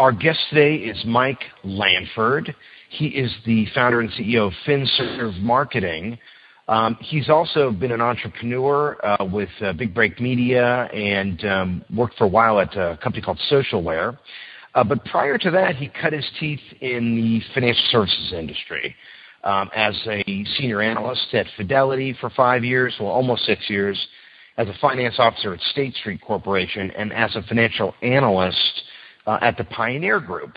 Our guest today is Mike Langford. He is the founder and CEO of FinServ Marketing. Um, he's also been an entrepreneur uh, with uh, Big Break Media and um, worked for a while at a company called Socialware. Uh, but prior to that, he cut his teeth in the financial services industry um, as a senior analyst at Fidelity for five years, well, almost six years, as a finance officer at State Street Corporation, and as a financial analyst at the Pioneer Group.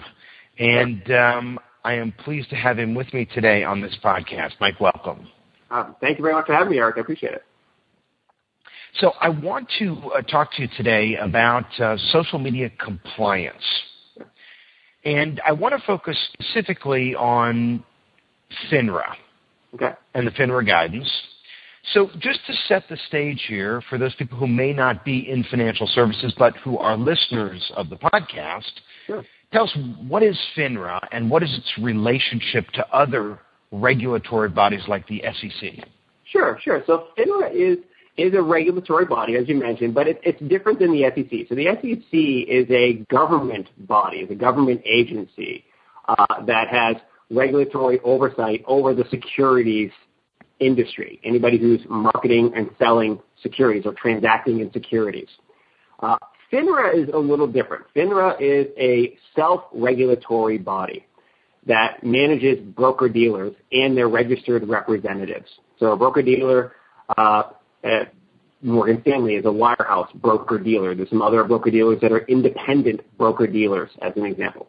And um, I am pleased to have him with me today on this podcast. Mike, welcome. Uh, thank you very much for having me, Eric. I appreciate it. So I want to uh, talk to you today about uh, social media compliance. And I want to focus specifically on FINRA okay. and the FINRA guidance. So just to set the stage here for those people who may not be in financial services but who are listeners of the podcast, sure. tell us what is FINRA and what is its relationship to other regulatory bodies like the SEC? Sure, sure. So FINRA is is a regulatory body, as you mentioned, but it, it's different than the SEC. So the SEC is a government body, is a government agency uh, that has regulatory oversight over the securities industry, anybody who's marketing and selling securities or transacting in securities. Uh, FINRA is a little different. FINRA is a self-regulatory body that manages broker-dealers and their registered representatives. So a broker-dealer uh, at Morgan Stanley is a wirehouse broker-dealer. There's some other broker-dealers that are independent broker-dealers, as an example.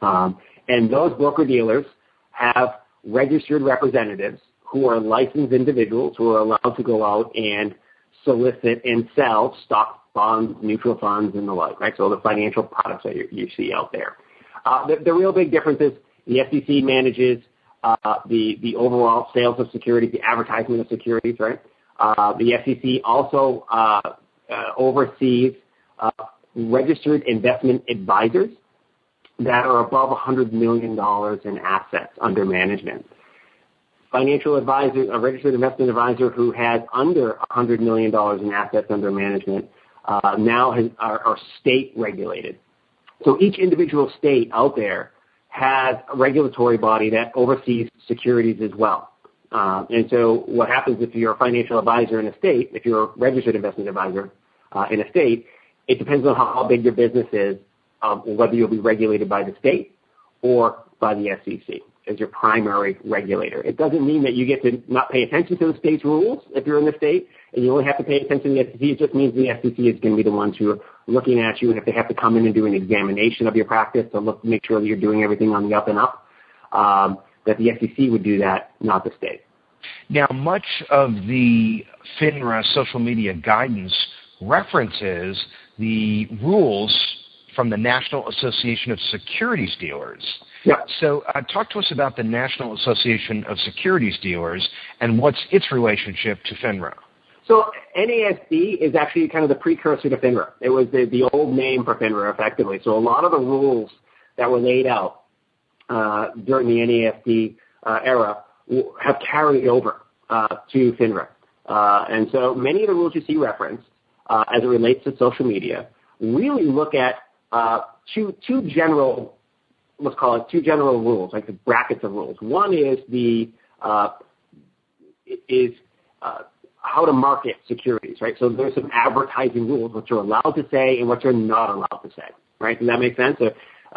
Um, and those broker-dealers have registered representatives who are licensed individuals who are allowed to go out and solicit and sell stock bonds, mutual funds, and the like, right? So the financial products that you, you see out there. Uh, the, the real big difference is the SEC manages uh, the the overall sales of securities, the advertisement of securities, right? Uh, the SEC also uh, uh, oversees uh, registered investment advisors that are above $100 million in assets under management financial advisor, a registered investment advisor who has under $100 million in assets under management, uh, now has, are, are state regulated. So each individual state out there has a regulatory body that oversees securities as well. Uh, and so what happens if you're a financial advisor in a state, if you're a registered investment advisor uh, in a state, it depends on how big your business is, um, whether you'll be regulated by the state or by the SEC as your primary regulator. It doesn't mean that you get to not pay attention to the state's rules if you're in the state, and you only have to pay attention to the SEC. It just means the SEC is going to be the ones who are looking at you, and if they have to come in and do an examination of your practice to look make sure that you're doing everything on the up and up, um, that the SEC would do that, not the state. Now, much of the FINRA social media guidance references the rules from the National Association of Securities Dealers. Yeah. So uh, talk to us about the National Association of Securities Dealers and what's its relationship to FINRA. So NASD is actually kind of the precursor to FINRA. It was the, the old name for FINRA, effectively. So a lot of the rules that were laid out uh, during the NASD uh, era have carried over uh, to FINRA. Uh, and so many of the rules you see referenced uh, as it relates to social media really look at uh, two, two general let's call it two general rules, like the brackets of rules. One is the uh, is uh, how to market securities, right? So there's some advertising rules, what you're allowed to say and what you're not allowed to say, right? Does that make sense? So,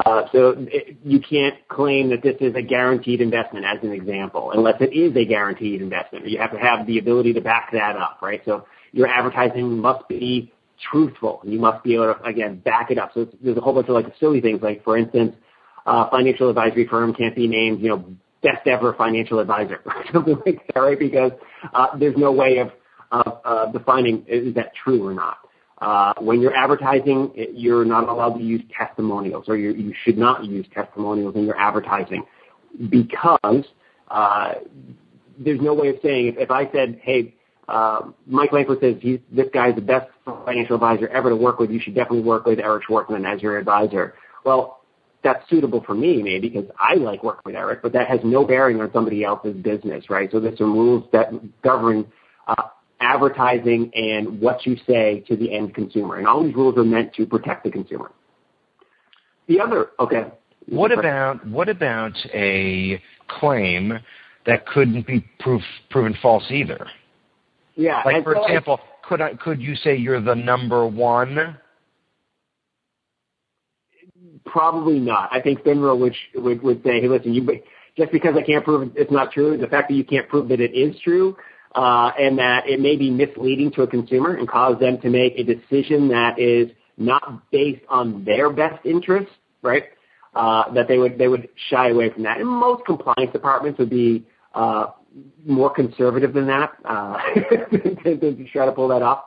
uh, so it, you can't claim that this is a guaranteed investment, as an example, unless it is a guaranteed investment. You have to have the ability to back that up, right? So your advertising must be truthful. You must be able to, again, back it up. So there's a whole bunch of like silly things, like for instance, financial advisory firm can't be named, you know, best ever financial advisor or something like that, right? Because uh, there's no way of uh, uh, defining is that true or not. Uh, when you're advertising, you're not allowed to use testimonials, or you, should not use testimonials in your advertising because uh, there's no way of saying if, I said, "Hey, uh, Mike Langford says this guy's the best financial advisor ever to work with. You should definitely work with Eric Schwartzman as your advisor." Well, that's suitable for me maybe because I like working with Eric, but that has no bearing on somebody else's business, right? So there's some rules that govern uh, advertising and what you say to the end consumer. And all these rules are meant to protect the consumer. The other, okay. What about what about a claim that couldn't be proof, proven false either? Yeah. Like for so example, I, could I could you say you're the number one? Probably not. I think FINRA would, say, hey, listen, just because I can't prove it's not true, the fact that you can't prove that it is true uh, and that it may be misleading to a consumer and cause them to make a decision that is not based on their best interest, right? Uh, that they would they would shy away from that. And most compliance departments would be uh, more conservative than that uh, to try to pull that off.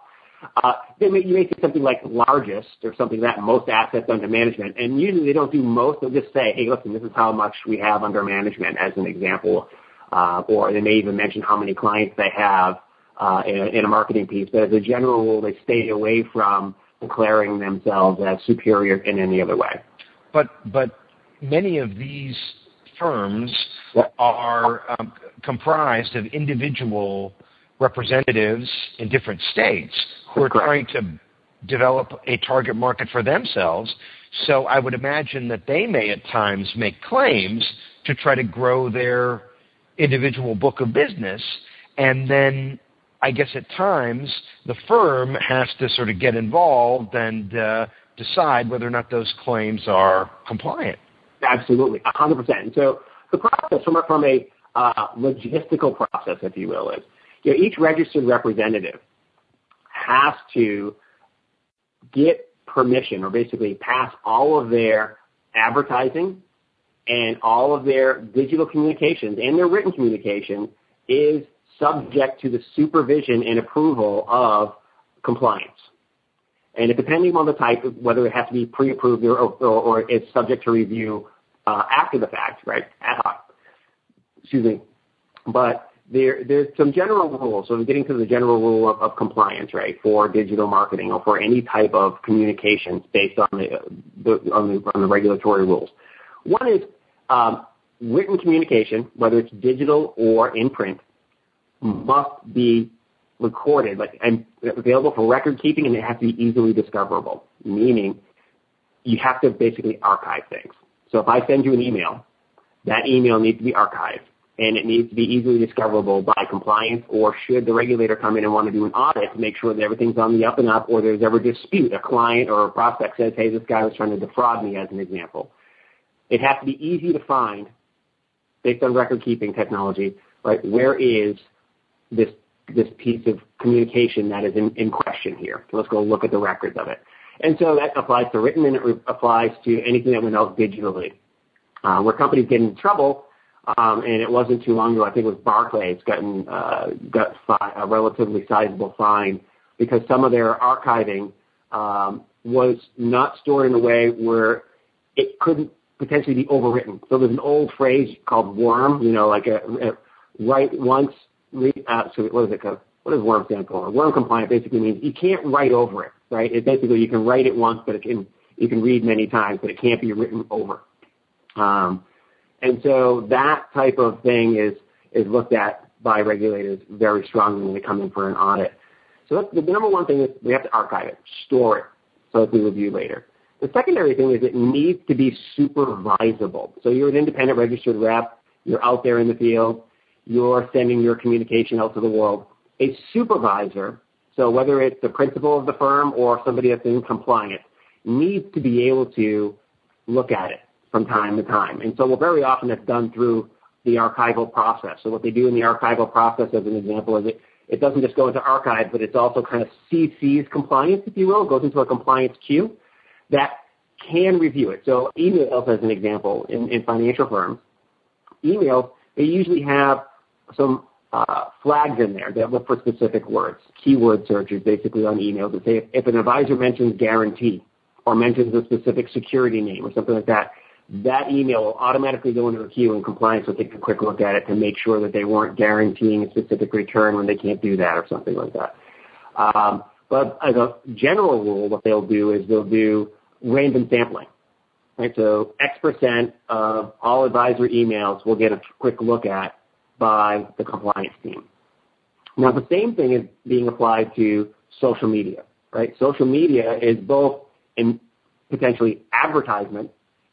Uh, they may, you may see something like largest or something like that most assets under management, and usually they don't do most. They'll just say, "Hey, listen, this is how much we have under management," as an example uh, or they may even mention how many clients they have uh, in, a, in a marketing piece. But as a general rule, they stay away from declaring themselves as superior in any other way. But but many of these firms are um, comprised of individual representatives in different states who are trying to develop a target market for themselves. So I would imagine that they may at times make claims to try to grow their individual book of business, and then I guess at times the firm has to sort of get involved and uh, decide whether or not those claims are compliant. Absolutely, 100%. So the process from a, from a uh, logistical process, if you will, is you know, each registered representative has to get permission or basically pass all of their advertising and all of their digital communications and their written communication is subject to the supervision and approval of compliance. And it, depending on the type, of whether it has to be pre-approved or, or, or it's subject to review uh, after the fact, right? Ad hoc. Excuse me. But there, there's some general rules. So we're getting to the general rule of, of compliance, right, for digital marketing or for any type of communications based on the, the, on the, on the regulatory rules. One is um, written communication, whether it's digital or in print, must be recorded like, and available for record keeping, and it has to be easily discoverable. Meaning, you have to basically archive things. So if I send you an email, that email needs to be archived, and it needs to be easily discoverable by compliance, or should the regulator come in and want to do an audit to make sure that everything's on the up and up, or there's ever dispute, a client or a prospect says, "Hey, this guy was trying to defraud me," as an example it has to be easy to find based on record keeping technology, right? Where is this this piece of communication that is in, in question here? So let's go look at the records of it. And so that applies to written and it re- applies to anything that went out digitally. Uh, where companies get in trouble, it wasn't too long ago, I think it was Barclays uh, got a relatively sizable fine because some of their archiving um, was not stored in a way where it couldn't potentially be overwritten. So there's an old phrase called worm, you know, like a, a write once, read, uh, so what is it? What does worm stand for? Worm compliant basically means you can't write over it, right? It basically you can write it once, but it can you can read many times, but it can't be written over. And so that type of thing is looked at by regulators very strongly when they come in for an audit. The number one thing is we have to archive it, store it, so that we review later. The secondary thing is it needs to be supervisable. So you're an independent registered rep, you're out there in the field, you're sending your communication out to the world. A supervisor, so whether it's the principal of the firm or somebody that's in compliance, needs to be able to look at it from time to time. And so very often it's done through the archival process. So what they do in the archival process, as an example, is it, doesn't just go into archive, but it's also kind of CC's compliance, if you will. Goes into a compliance queue that can review it. So emails, as an example, in, in financial firms, emails, they usually have some uh, flags in there that look for specific words, keyword searches basically on emails that say if an advisor mentions guarantee or mentions a specific security name or something like that, that email will automatically go into a queue and compliance will take a quick look at it to make sure that they weren't guaranteeing a specific return when they can't do that or something like that. Um, but as a general rule, what they'll do is they'll do random sampling. Right, so X percent of all advisor emails will get a quick look at by the compliance team. Now the same thing is being applied to social media, right? Social media is both in potentially advertisement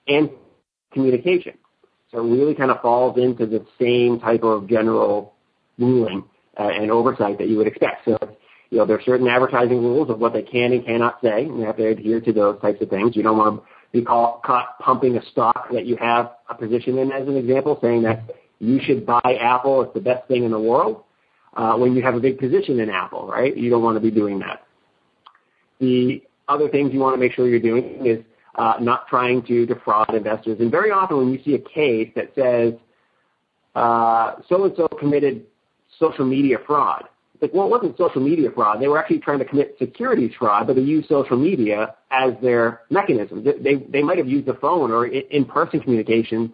and communication. So it really kind of falls into the same type of general ruling uh, and oversight that you would expect. So, you know, there are certain advertising rules of what they can and cannot say, and you have to adhere to those types of things. You don't want to be caught, caught pumping a stock that you have a position in, as an example, saying that you should buy Apple, it's the best thing in the world, uh, when you have a big position in Apple, right? You don't want to be doing that. The other things you want to make sure you're doing is not trying to defraud investors. And very often when you see a case that says uh, so-and-so committed social media fraud, like, well, it wasn't social media fraud. They were actually trying to commit securities fraud, but they used social media as their mechanism. They, they might have used the phone or in-person communication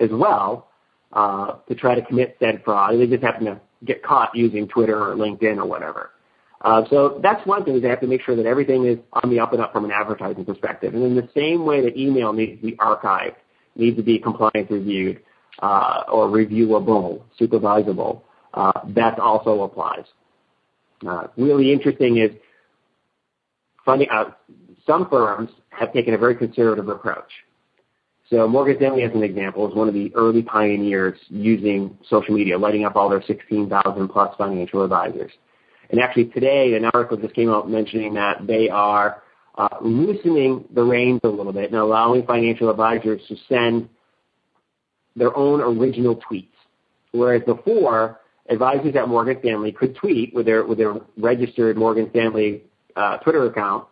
as well uh, to try to commit said fraud. and They just happen to get caught using Twitter or LinkedIn or whatever. Uh, so that's one thing is they have to make sure that everything is on the up and up from an advertising perspective. And in the same way that email needs to be archived, needs to be compliance reviewed, uh, or reviewable, supervisable, uh, that also applies. Uh, really interesting is finding out some firms have taken a very conservative approach. So Morgan Stanley, as an example, is one of the early pioneers using social media, lighting up all their 16,000 plus financial advisors. And actually today, an article just came out mentioning that they are uh, loosening the reins a little bit and allowing financial advisors to send their own original tweets. Whereas before, advisors at Morgan Stanley could tweet with their with their registered Morgan Stanley uh, Twitter account.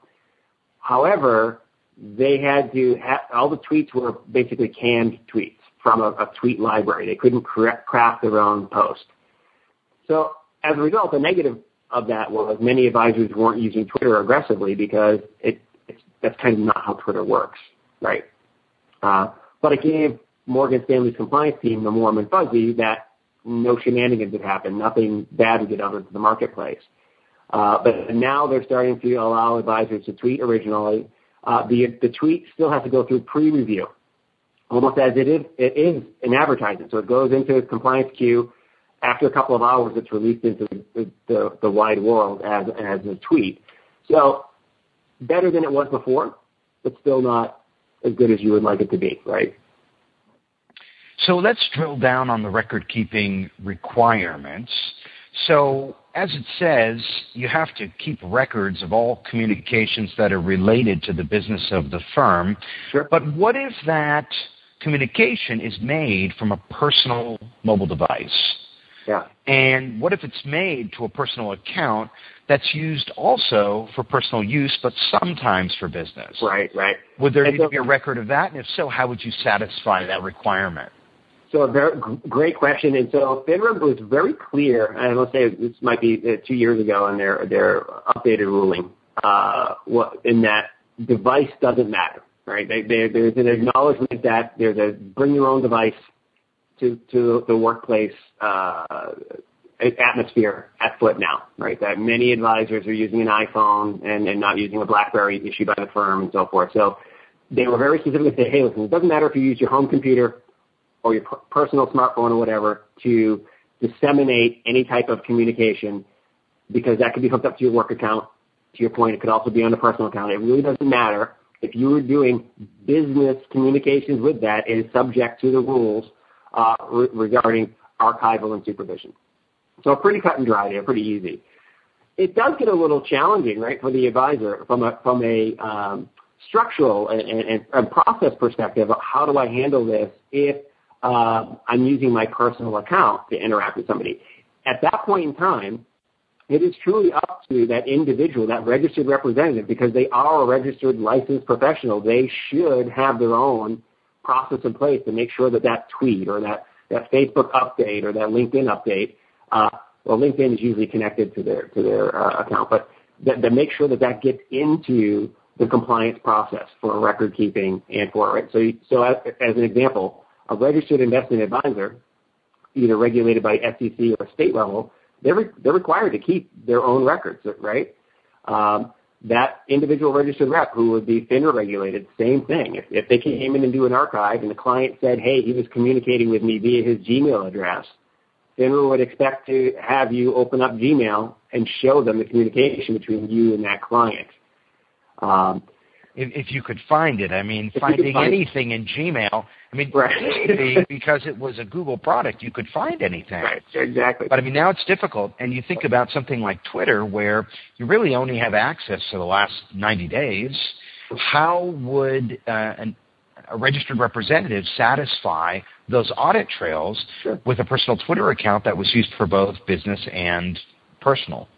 However, they had to all the tweets were basically canned tweets from a, a tweet library. They couldn't craft their own post. So as a result, the negative of that was many advisors weren't using Twitter aggressively because it, it's, that's kind of not how Twitter works, right? Uh, but it gave Morgan Stanley's compliance team the warm and fuzzy that no shenanigans would happen, nothing bad would get out into the marketplace. Uh, but now they're starting to allow advisors to tweet originally. Uh, the, the tweet still has to go through pre-review, almost as it is, it is an advertisement. So it goes into compliance queue after a couple of hours, it's released into the, wide world as, as a tweet. So better than it was before, but still not as good as you would like it to be, right? So let's drill down on the record keeping requirements. So as it says, you have to keep records of all communications that are related to the business of the firm. Sure. But what if that communication is made from a personal mobile device? Yeah. And what if it's made to a personal account that's used also for personal use, but sometimes for business? Right, right. Would there and need so, to be a record of that? And if so, how would you satisfy that requirement? So a very great question. And so FINRA was very clear, and let's say this might be uh, two years ago in their, their updated ruling, uh, in that device doesn't matter, right? They, they, there's an acknowledgement that there's a bring your own device to, the workplace uh, atmosphere at foot now, right? That many advisors are using an iPhone and, not using a BlackBerry issued by the firm and so forth. So they were very specific to say, hey, listen, it doesn't matter if you use your home computer or your personal smartphone or whatever to disseminate any type of communication because that could be hooked up to your work account. To your point, it could also be on the personal account. It really doesn't matter. If you were doing business communications with that, it is subject to the rules regarding archival and supervision. So pretty cut and dry there, pretty easy. It does get a little challenging, right, for the advisor from a um, structural and, process perspective. How do I handle this if uh, I'm using my personal account to interact with somebody? At that point in time, it is truly up to that individual, that registered representative, because they are a registered licensed professional. They should have their own process in place to make sure that that tweet or that, that Facebook update or that LinkedIn update uh, well, LinkedIn is usually connected to their to their uh, account, but that, make sure that that gets into the compliance process for record keeping and for it. So, so as, as an example, a registered investment advisor, either regulated by SEC or state level, they're re- they're required to keep their own records, right? Um, that individual registered rep who would be FINRA regulated, same thing. If, if they came in and do an archive and the client said, hey, he was communicating with me via his Gmail address, FINRA would expect to have you open up Gmail and show them the communication between you and that client. Um, if, if you could find it, I mean, finding find anything it. in Gmail. I mean, right. because it was a Google product, you could find anything. Right, exactly. But I mean, now it's difficult, and you think about something like Twitter, where you really only have access to the last 90 days. How would uh, an, a registered representative satisfy those audit trails sure. with a personal Twitter account that was used for both business and personal?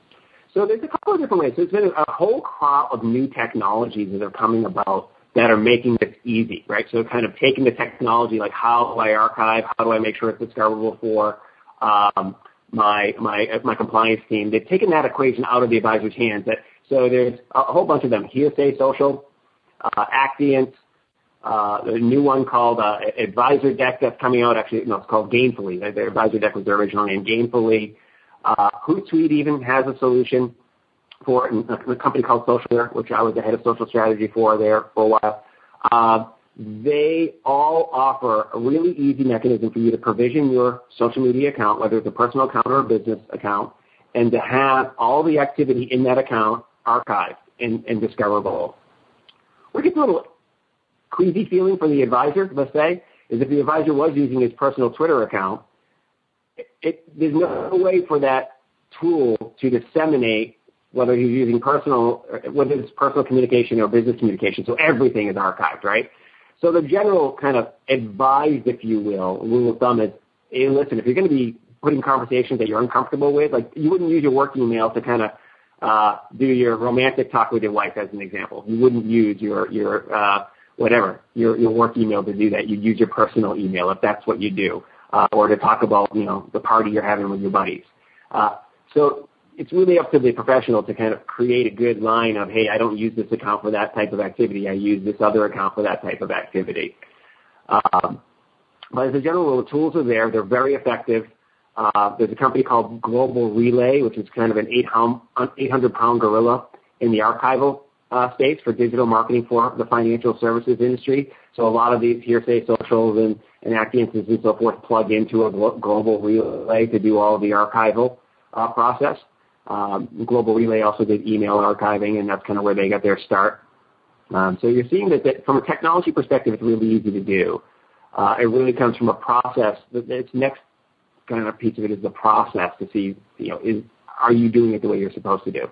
So there's a couple of different ways. There's been a whole crop of new technologies that are coming about that are making this easy, right? So kind of taking the technology, like how do I archive? How do I make sure it's discoverable for um, my my my compliance team? They've taken that equation out of the advisor's hands. That so there's a whole bunch of them. Hearsay Social, uh, Actiance, uh, a new one called uh, Advisor Deck that's coming out. Actually, no, it's called Gainfully. The Advisor Deck was their original name. Gainfully. Uh, Hootsuite even has a solution for a company called Socialware, which I was the head of social strategy for there for a while. Uh, they all offer a really easy mechanism for you to provision your social media account, whether it's a personal account or a business account, and to have all the activity in that account archived and, discoverable. What gets a little queasy feeling for the advisor, let's say, is if the advisor was using his personal Twitter account, it, there's no way for that tool to disseminate whether he's using personal, whether it's personal communication or business communication. So everything is archived, right? So the general kind of advice, if you will, rule of thumb is, hey, listen, if you're going to be putting conversations that you're uncomfortable with, like you wouldn't use your work email to kind of uh, do your romantic talk with your wife, as an example. You wouldn't use your your uh, whatever your your work email to do that. You'd use your personal email if that's what you do or to talk about you know the party you're having with your buddies. Uh, so it's really up to the professional to kind of create a good line of, hey, I don't use this account for that type of activity. I use this other account for that type of activity. Um, but as a general rule, the tools are there. They're very effective. Uh, there's a company called Global Relay, which is kind of an 800 pound gorilla in the archival space for digital marketing for the financial services industry. So a lot of these hearsay socials and, and Actiances and so forth plug into a glo- global relay to do all of the archival uh, process. Um, global Relay also did email archiving, and that's kind of where they got their start. Um, so you're seeing that, that, from a technology perspective, it's really easy to do. Uh, it really comes from a process. Its next kind of piece of it is the process to see, you know, is are you doing it the way you're supposed to do?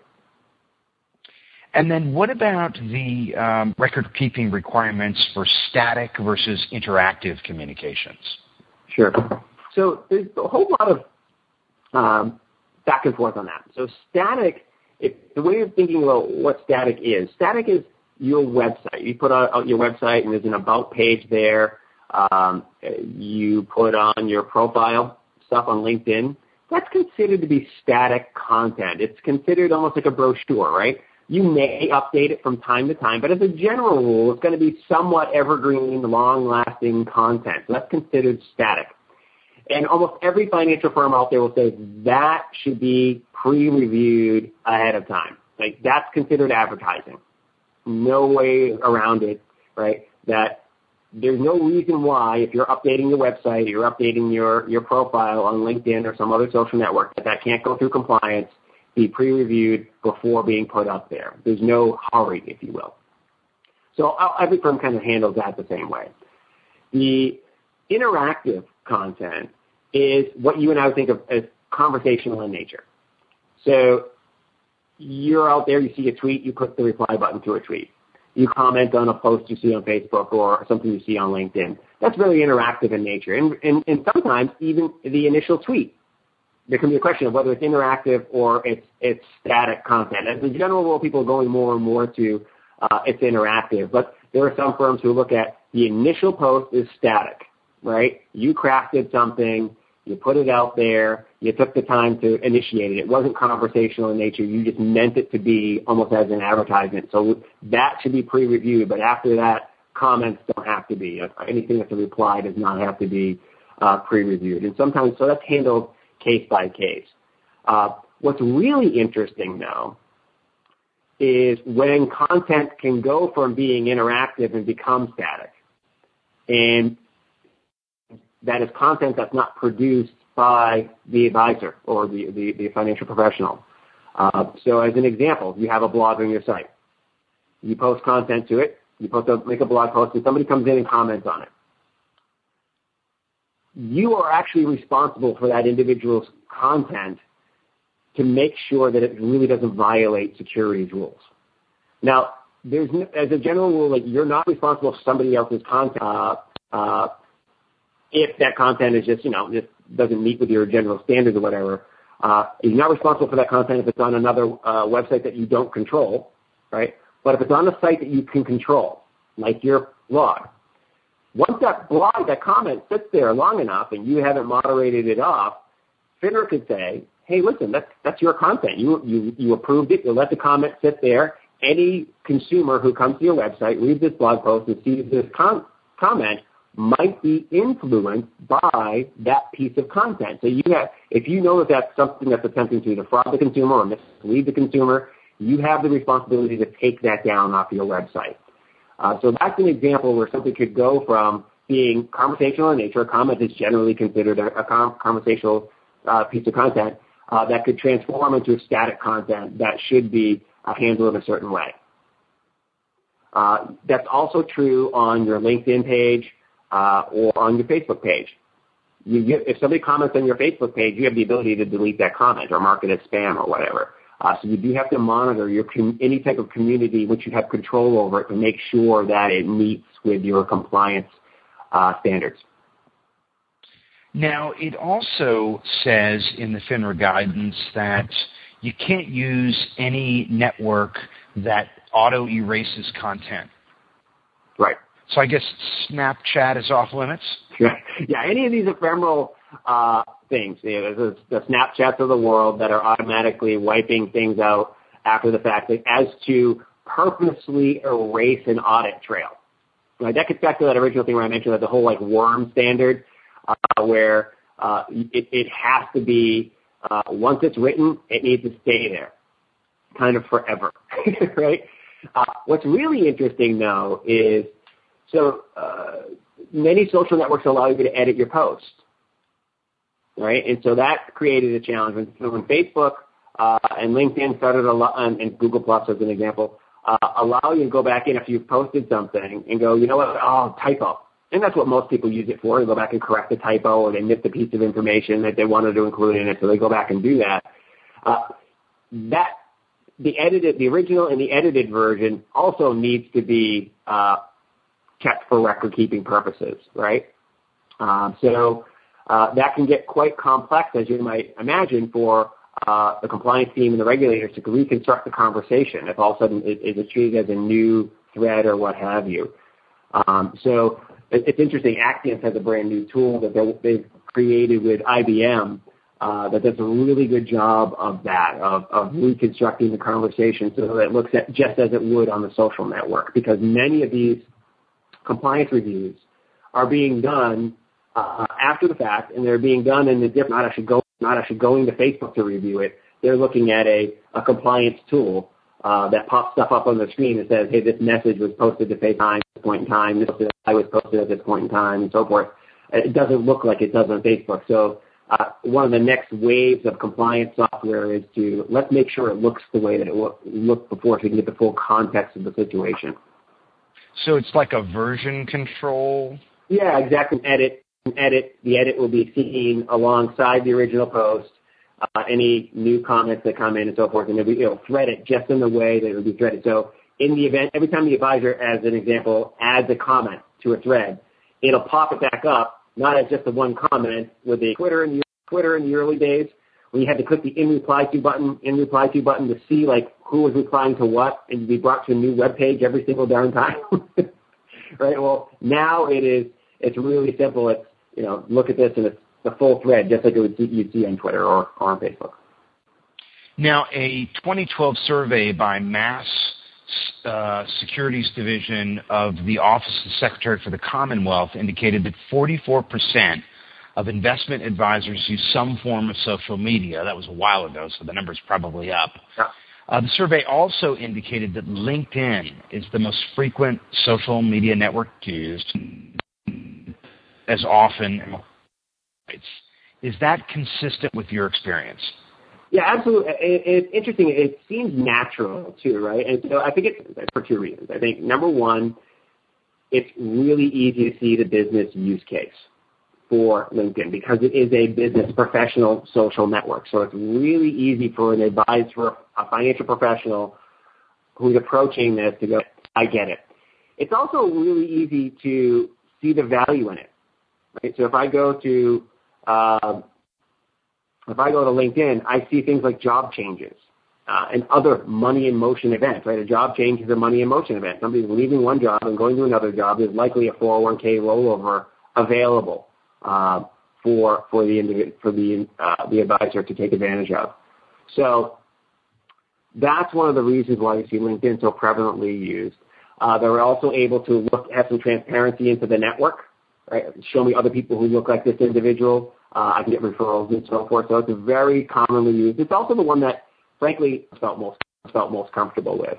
And then what about the um, record-keeping requirements for static versus interactive communications? Sure. So there's a whole lot of um, back and forth on that. So static, the way you're thinking about what static is, static is your website. You put out your website and there's an about page there. Um, you put on your profile stuff on LinkedIn. That's considered to be static content. It's considered almost like a brochure, right? You may update it from time to time, but as a general rule, it's going to be somewhat evergreen, long-lasting content. So that's considered static. And almost every financial firm out there will say that should be pre-reviewed ahead of time. Like that's considered advertising. No way around it, right? That there's no reason why if you're updating your website, you're updating your, your profile on LinkedIn or some other social network, that that can't go through compliance be pre-reviewed before being put up there. There's no hurry, if you will. So every firm kind of handles that the same way. The interactive content is what you and I would think of as conversational in nature. So you're out there, you see a tweet, you click the reply button to a tweet. You comment on a post you see on Facebook or something you see on LinkedIn. That's very interactive in nature. And, and, and sometimes even the initial tweet there can be a question of whether it's interactive or it's it's static content. As a general rule, people are going more and more to uh, it's interactive, but there are some firms who look at the initial post is static, right? You crafted something, You put it out there. You took the time to initiate it. It wasn't conversational in nature. You just meant it to be almost as an advertisement. So that should be pre-reviewed. But after that, comments don't have to be. Anything that's a reply does not have to be uh, pre-reviewed. And sometimes, so that's handled case by case. Uh, what's really interesting, though, is when content can go from being interactive and become static. And that is content that's not produced by the advisor or the, the, the financial professional. Uh, so as an example, you have a blog on your site. You post content to it. You post a, make a blog post and somebody comes in and comments on it. You are actually responsible for that individual's content to make sure that it really doesn't violate securities rules. Now, there's as a general rule, like you're not responsible for somebody else's content uh, uh, if that content is just you know just doesn't meet with your general standards or whatever. Uh, you're not responsible for that content if it's on another uh, website that you don't control, right? But if it's on a site that you can control, like your blog, once that blog, that comment sits there long enough and you haven't moderated it off, FINRA could say, hey, listen, that's, that's your content. You, you, you approved it. You let the comment sit there. Any consumer who comes to your website, reads this blog post, and sees this com- comment might be influenced by that piece of content. So you have, if you know that that's something that's attempting to defraud the consumer or mislead the consumer, you have the responsibility to take that down off your website. Uh, so that's an example where something could go from being conversational in nature, a comment is generally considered a, conversational uh, piece of content, uh, that could transform into a static content that should be handled in a certain way. Uh, that's also true on your LinkedIn page uh, or on your Facebook page. If somebody comments on your Facebook page, you have the ability to delete that comment or mark it as spam or whatever. So you do have to monitor your com- any type of community which you have control over to make sure that it meets with your compliance uh, standards. Now, it also says in the FINRA guidance that you can't use any network that auto erases content. Right. So I guess Snapchat is off limits. Yeah, yeah. Any of these ephemeral uh, things, know, the, Snapchats of the world that are automatically wiping things out after the fact, as to purposely erase an audit trail. That gets back to that original thing where I mentioned that the whole like worm standard uh, where uh, it, has to be uh, once it's written, it needs to stay there, kind of forever, right? What's really interesting though is so many social networks allow you to edit your post, right? And so that created a challenge when, when Facebook uh, and LinkedIn started a lot, and, Google Plus as an example, uh, allow you to go back in if you've posted something and go, you know what, oh, typo and that's what most people use it for. They go back and correct a typo or they missed a piece of information that they wanted to include in it, so they go back and do that. Uh, that the edited, the original and the edited version also needs to be uh, kept for record keeping purposes, right? Um, so that can get quite complex, as you might imagine, for uh, the compliance team and the regulators to reconstruct the conversation if all of a sudden it, is treated as a new thread or what have you. Um, so it's interesting. Acxiom has a brand new tool that they've created with IBM uh, that does a really good job of that, of, of reconstructing the conversation so that it looks just as it would on the social network. Because many of these compliance reviews are being done uh, after the fact, and they're being done in the different, not actually go, not actually going to Facebook to review it. They're looking at a, a compliance tool uh, that pops stuff up on the screen that says, hey, this message was posted to FaceTime at this point in time, this I was posted at this point in time, and so forth. It doesn't look like it does on Facebook. So uh, one of the next waves of compliance software is to let's make sure it looks the way that it looked before so we can get the full context of the situation. So it's like a version control? Yeah, exactly. Edit, edit. The edit will be seen alongside the original post uh, any new comments that come in and so forth, and it'll, it'll thread it just in the way that it would be threaded. So in the event, every time the advisor, as an example, adds a comment to a thread, it'll pop it back up, not as just the one comment with the Twitter in the Twitter in the early days when you had to click the in reply to button, in reply to button to see like who was replying to what and be brought to a new web page every single darn time. right? Well, now it is, it's really simple. It's, look at this and it's the full thread, just like it would you'd see on Twitter or, on Facebook. Now, a 2012 survey by Mass uh, Securities Division of the Office of the Secretary for the Commonwealth indicated that 44% of investment advisors use some form of social media. That was a while ago, so the number is probably up. Yeah. Uh, the survey also indicated that LinkedIn is the most frequent social media network used as often. Is that consistent with your experience? Yeah, absolutely. It, it's interesting. It seems natural too, right? And so I think it's for two reasons. I think number one, it's really easy to see the business use case for LinkedIn because it is a business professional social network. So it's really easy for an advisor, a financial professional who's approaching this to go, I get it. It's also really easy to see the value in it. Right? So if I go to uh, if I go to LinkedIn, I see things like job changes uh, and other money in motion events. Right, a job change is a money in motion event. Somebody's leaving one job and going to another job. There's likely a 401k rollover available uh, for for the for the uh, the advisor to take advantage of. So that's one of the reasons why you see LinkedIn so prevalently used. They're also able to look have some transparency into the network? Show me other people who look like this individual. Uh, I can get referrals and so forth. So it's a very commonly used. It's also the one that, frankly, I felt most felt most comfortable with.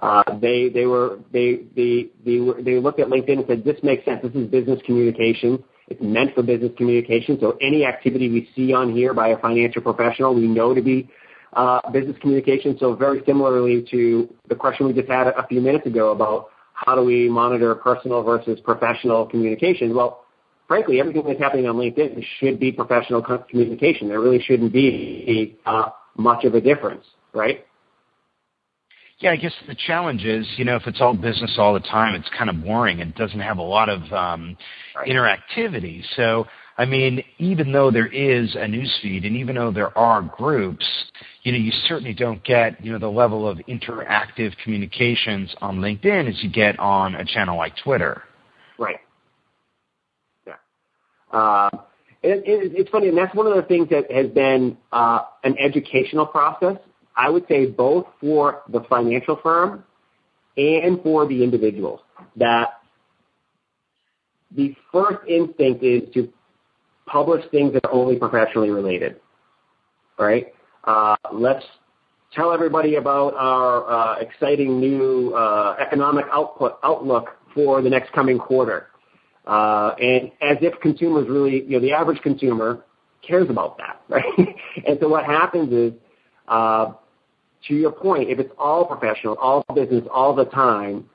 Uh, they they were they they they were, they looked at LinkedIn and said this makes sense. This is business communication. It's meant for business communication. So any activity we see on here by a financial professional, we know to be uh, business communication. So very similarly to the question we just had a few minutes ago about how do we monitor personal versus professional communication. Well, frankly, everything that's happening on LinkedIn should be professional communication. There really shouldn't be uh, much of a difference, right? Yeah, I guess the challenge is, you know, if it's all business all the time, it's kind of boring and doesn't have a lot of um, right. interactivity. So, I mean, even though there is a newsfeed and even though there are groups, you know, you certainly don't get, you know, the level of interactive communications on LinkedIn as you get on a channel like Twitter. Right. Uh, it, it, it's funny, and that's one of the things that has been uh, an educational process. I would say both for the financial firm and for the individuals. That the first instinct is to publish things that are only professionally related, right? Uh, let's tell everybody about our uh, exciting new uh, economic output outlook for the next coming quarter. Uh, and as if consumers really, you know, the average consumer cares about that, right? and so what happens is, uh, to your point, if it's all professional, all business, all the time,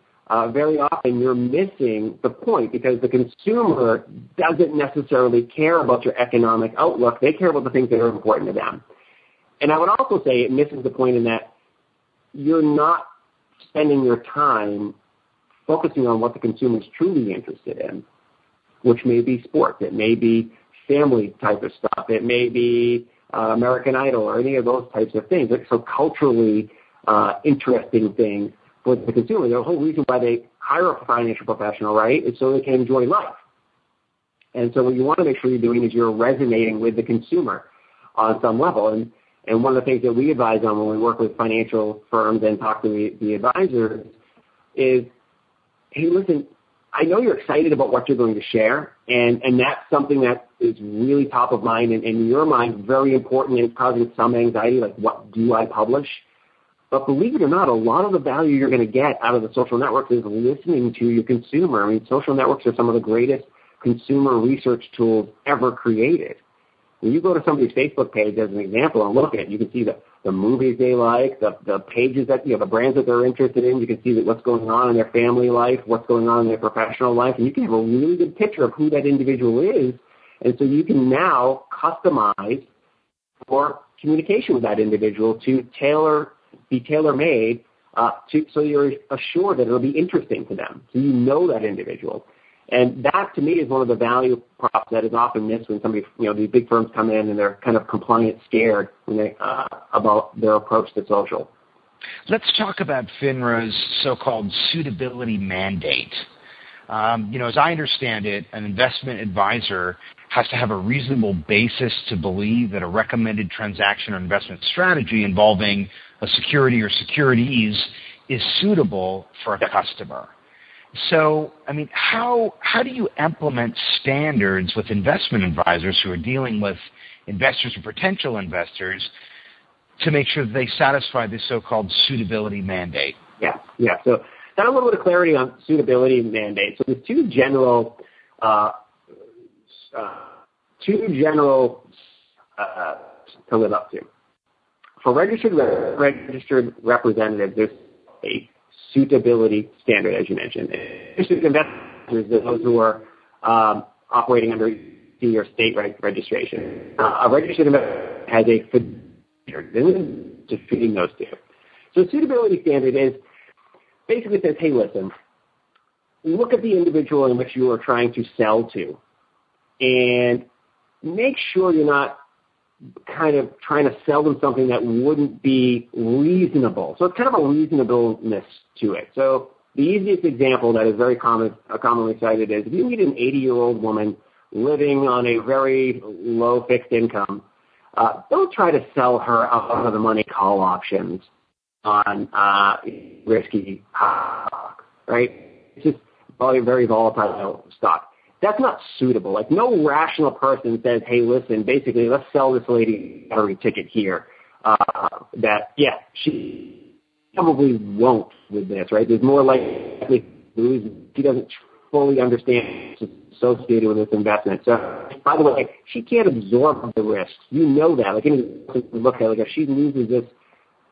very often you're missing the point because the consumer doesn't necessarily care about your economic outlook. They care about the things that are important to them. And I would also say it misses the point in that you're not spending your time focusing on what the consumer is truly interested in which may be sports. It may be family type of stuff. It may be uh, American Idol or any of those types of things. So culturally uh, interesting things for the consumer. The whole reason why they hire a financial professional, right, is so they can enjoy life. And so what you want to make sure you're doing is you're resonating with the consumer on some level. And and one of the things that we advise on when we work with financial firms and talk to the, the advisors is, hey, listen, I know you're excited about what you're going to share, and, and that's something that is really top of mind and, in your mind very important and causing some anxiety, like what do I publish? But believe it or not, a lot of the value you're going to get out of the social networks is listening to your consumer. I mean, social networks are some of the greatest consumer research tools ever created. When you go to somebody's Facebook page as an example and look at it, you can see the, the movies they like, the, the pages that, you know, the brands that they're interested in. You can see that what's going on in their family life, what's going on in their professional life, and you can have a really good picture of who that individual is. And so you can now customize for communication with that individual to tailor, be tailor-made uh, so you're assured that it'll be interesting to them. So you know that individual. And that to me is one of the value props that is often missed when somebody, you know, these big firms come in and they're kind of compliance scared uh, about their approach to social. Let's talk about FINRA's so-called suitability mandate. Um, you know, as I understand it, an investment advisor has to have a reasonable basis to believe that a recommended transaction or investment strategy involving a security or securities is suitable for a customer. So, I mean, how how do you implement standards with investment advisors who are dealing with investors or potential investors to make sure that they satisfy this so-called suitability mandate? Yeah, yeah. So, got a little bit of clarity on suitability mandate. So, there's two general uh, uh, two general uh, to live up to. For registered registered representatives, there's a suitability standard, as you mentioned. Registered investors, those who are um, operating under C or state registration. Uh, a registered investor has a fiduciary. Just treating those two. So, suitability standard is basically says, hey, listen, look at the individual in which you are trying to sell to, and make sure you're not kind of trying to sell them something that wouldn't be reasonable. So it's kind of a reasonableness to it. So the easiest example that is very common, uh, commonly cited is if you meet an 80-year-old woman living on a very low fixed income, uh, don't try to sell her out of the money call options on uh, risky stock, right? It's just very volatile stock that's not suitable. Like no rational person says, "Hey, listen, basically, let's sell this lady a lottery ticket here." Uh, that yeah, she probably won't with this, right? There's more likely lose. She doesn't fully understand associated with this investment. So, by the way, she can't absorb the risks. You know that. Like any look at, it, like if she loses this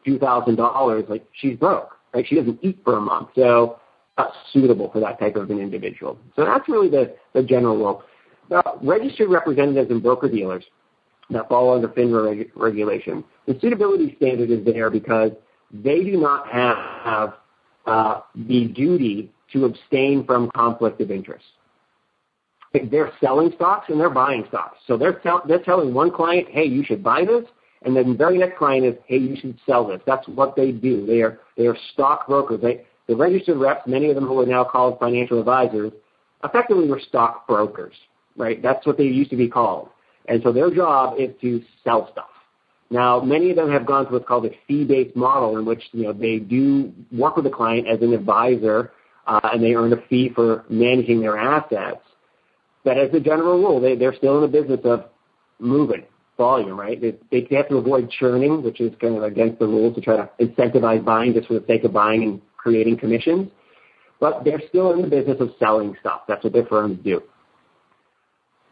few thousand dollars, like she's broke, right? She doesn't eat for a month. So not suitable for that type of an individual. So that's really the, general rule. Now, registered representatives and broker-dealers that fall under FINRA reg- regulation, the suitability standard is there because they do not have uh, the duty to abstain from conflict of interest. They're selling stocks and they're buying stocks. So they're, tell- they're telling one client, hey, you should buy this, and then the very next client is, hey, you should sell this. That's what they do. They are, stock they the registered reps, many of them who are now called financial advisors, effectively were stock brokers, right? That's what they used to be called. And so their job is to sell stuff. Now, many of them have gone to what's called a fee-based model in which, you know, they do work with the client as an advisor, uh, and they earn a fee for managing their assets. But as a general rule, they, they're still in the business of moving volume, right? They, they have to avoid churning, which is kind of against the rules to try to incentivize buying just for the sake of buying and creating commissions, but they're still in the business of selling stuff. That's what their firms do.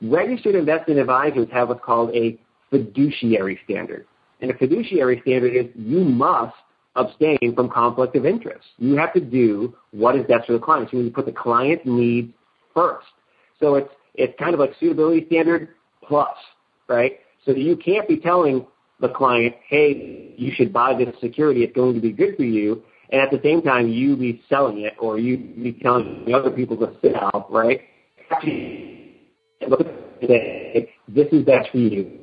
Registered investment advisors have what's called a fiduciary standard. And a fiduciary standard is you must abstain from conflict of interest. You have to do what is best for the client. So you put the client needs first. So it's it's kind of like suitability standard plus, right? So you can't be telling the client, hey, you should buy this security, it's going to be good for you, and at the same time you be selling it or you be telling other people to sell, right? Look at this is best for you.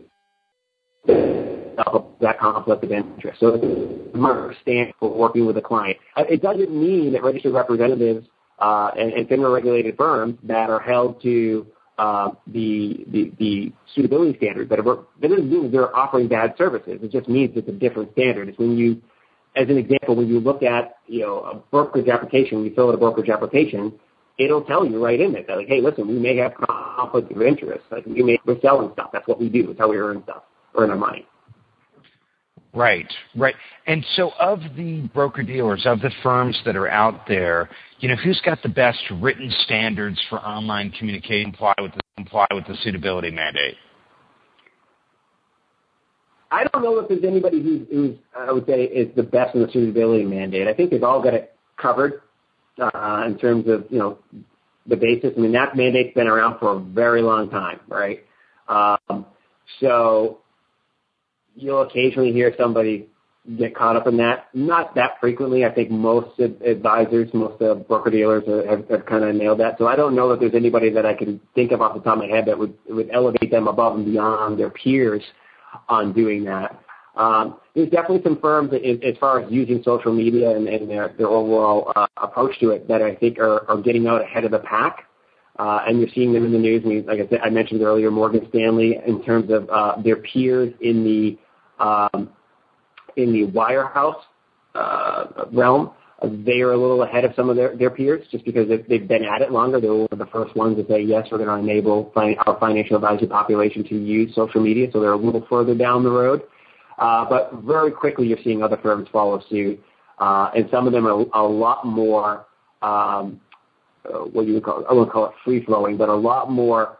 That conflict of interest. So it's stand for working with a client. Uh, it doesn't mean that registered representatives uh, and, and FINRA regulated firms that are held to uh, the, the, the suitability standards that are that doesn't mean they're offering bad services. It just means it's a different standard. It's when you as an example, when you look at you know a brokerage application, when you fill out a brokerage application, it'll tell you right in it that like, hey, listen, we may have conflict of interest. Like we may we're selling stuff. That's what we do. It's how we earn stuff, earn our money. Right, right. And so, of the broker dealers, of the firms that are out there, you know, who's got the best written standards for online communication comply with the suitability mandate? I don't know if there's anybody who's, who's I would say is the best in the suitability mandate. I think they've all got it covered uh, in terms of you know the basis. I mean that mandate's been around for a very long time, right? Um, so you'll occasionally hear somebody get caught up in that. Not that frequently. I think most advisors, most uh, broker dealers have, have kind of nailed that. So I don't know that there's anybody that I can think of off the top of my head that would would elevate them above and beyond their peers on doing that. Um, there's definitely some firms as far as using social media and, their, overall uh, approach to it that I think are, getting out ahead of the pack. uh, and you're seeing them in the news. Like I mentioned earlier, Morgan Stanley, in terms of uh, their peers in the um, in the wirehouse realm, they are a little ahead of some of their, peers just because they've, been at it longer. They were one of the first ones to say, yes, we're going to enable our financial advisory population to use social media. So they're a little further down the road. Uh, but very quickly, you're seeing other firms follow suit. Uh, and some of them are a lot more, um, uh, what you would call, I won't call it free flowing, but a lot more,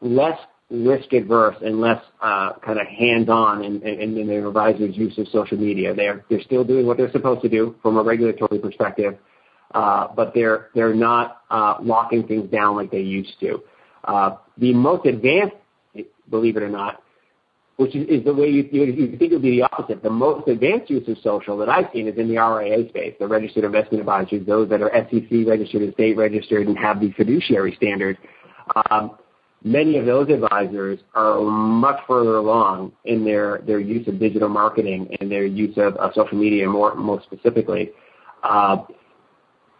less risk adverse and less uh, kind of hands on in, their advisors' use of social media. They're they're still doing what they're supposed to do from a regulatory perspective, uh, but they're they're not uh, locking things down like they used to. The most advanced, believe it or not, which is, the way you, you, think it would be the opposite. The most advanced use of social that I've seen is in the RIA space, the registered investment advisors, those that are SEC registered and state registered and have the fiduciary standard. Many of those advisors are much further along in their, their use of digital marketing and their use of, of social media more, more specifically. Uh,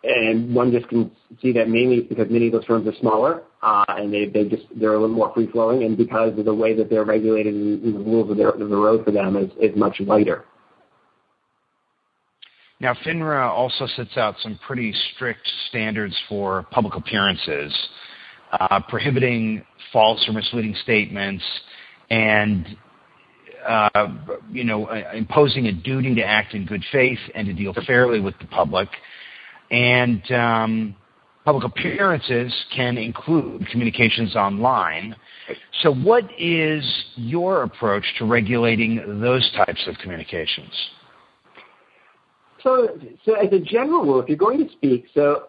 and one just can see that mainly because many of those firms are smaller uh, and they, they just they're a little more free flowing and because of the way that they're regulated and, the rules of, their, of the road for them is, is much lighter. Now, FINRA also sets out some pretty strict standards for public appearances, prohibiting false or misleading statements, and uh, you know, uh, imposing a duty to act in good faith and to deal fairly with the public. And um, public appearances can include communications online. So, what is your approach to regulating those types of communications? So, so as a general rule, if you're going to speak, so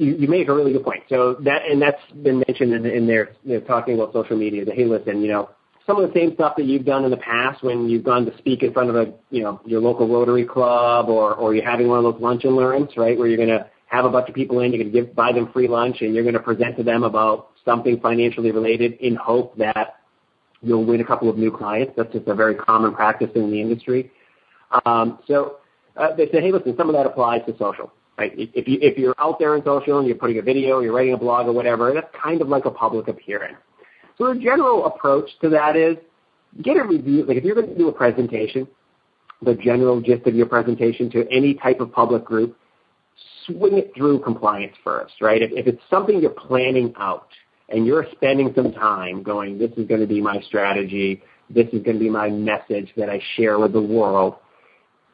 you, make a really good point. So that, and that's been mentioned in, in talking about social media. That hey, listen, you know, some of the same stuff that you've done in the past when you've gone to speak in front of a, you know, your local Rotary Club or, or you're having one of those lunch and learns, right, where you're going to have a bunch of people in, you're going to give, buy them free lunch and you're going to present to them about something financially related in hope that you'll win a couple of new clients. That's just a very common practice in the industry. Um, so uh, they say, hey, listen, some of that applies to social. Right? If you if you're out there on social and you're putting a video, you're writing a blog or whatever, that's kind of like a public appearance. So the general approach to that is get a review. Like if you're going to do a presentation, the general gist of your presentation to any type of public group, swing it through compliance first, right? If, if it's something you're planning out and you're spending some time going, this is going to be my strategy, this is going to be my message that I share with the world,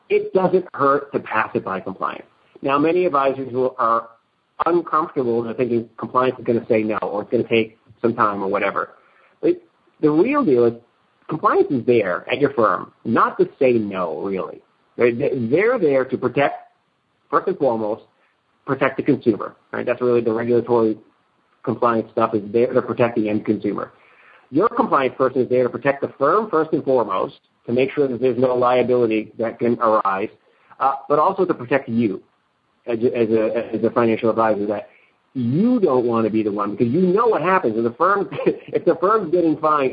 it doesn't hurt to pass it by compliance. Now, many advisors are uncomfortable and are thinking compliance is going to say no or it's going to take some time or whatever. But the real deal is compliance is there at your firm, not to say no, really. They're, they're there to protect, first and foremost, protect the consumer. Right? That's really the regulatory compliance stuff is there to protect the end consumer. Your compliance person is there to protect the firm first and foremost, to make sure that there's no liability that can arise, uh, but also to protect you as a, as a, as a financial advisor that you don't want to be the one because you know what happens. If the firm if the firm's getting fined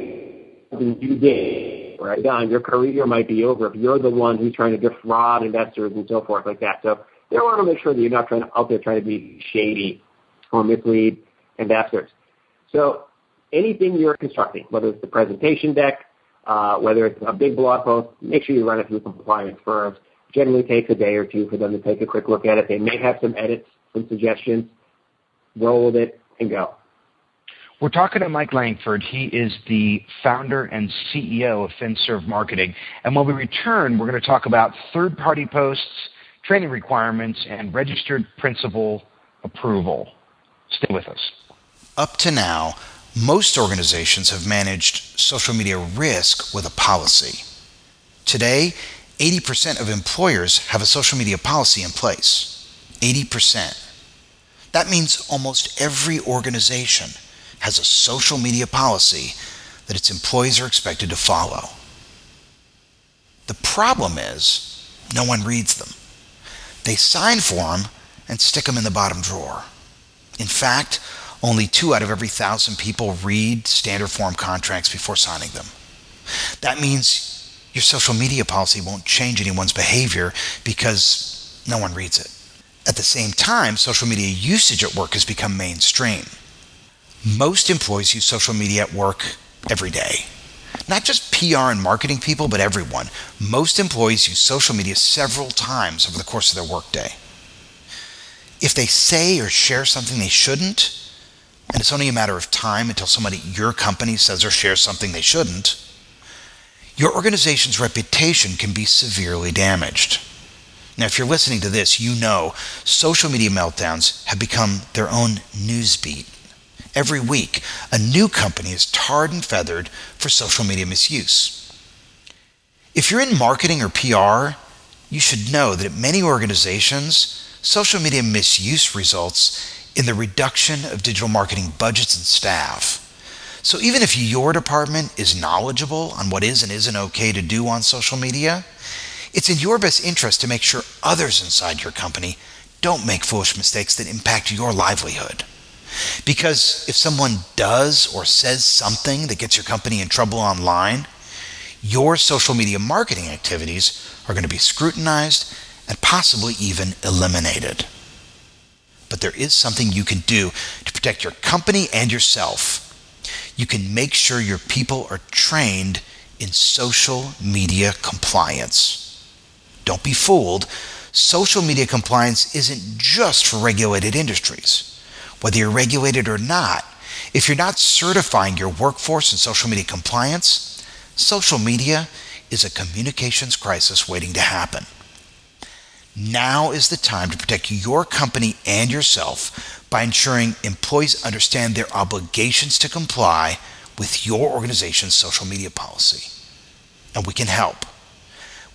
you did right? Done your career might be over if you're the one who's trying to defraud investors and so forth like that. So they want to make sure that you're not trying to, out there trying to be shady or mislead investors. So anything you're constructing whether it's the presentation deck uh, whether it's a big blog post make sure you run it through compliance first generally takes a day or two for them to take a quick look at it. They may have some edits, some suggestions. Roll with it and go. We're talking to Mike Langford. He is the founder and CEO of FinServe Marketing. And when we return, we're going to talk about third party posts, training requirements, and registered principal approval. Stay with us. Up to now, most organizations have managed social media risk with a policy. Today, 80% of employers have a social media policy in place. 80%. That means almost every organization has a social media policy that its employees are expected to follow. The problem is, no one reads them. They sign for them and stick them in the bottom drawer. In fact, only two out of every thousand people read standard form contracts before signing them. That means your social media policy won't change anyone's behavior because no one reads it. At the same time, social media usage at work has become mainstream. Most employees use social media at work every day. Not just PR and marketing people, but everyone. Most employees use social media several times over the course of their workday. If they say or share something they shouldn't, and it's only a matter of time until somebody at your company says or shares something they shouldn't, your organization's reputation can be severely damaged. Now, if you're listening to this, you know social media meltdowns have become their own news beat. Every week, a new company is tarred and feathered for social media misuse. If you're in marketing or PR, you should know that at many organizations, social media misuse results in the reduction of digital marketing budgets and staff. So even if your department is knowledgeable on what is and isn't okay to do on social media, it's in your best interest to make sure others inside your company don't make foolish mistakes that impact your livelihood. Because if someone does or says something that gets your company in trouble online, your social media marketing activities are going to be scrutinized and possibly even eliminated but there is something you can do to protect your company and yourself. You can make sure your people are trained in social media compliance. Don't be fooled. Social media compliance isn't just for regulated industries. Whether you're regulated or not, if you're not certifying your workforce in social media compliance, social media is a communications crisis waiting to happen. Now is the time to protect your company and yourself by ensuring employees understand their obligations to comply with your organization's social media policy. And we can help.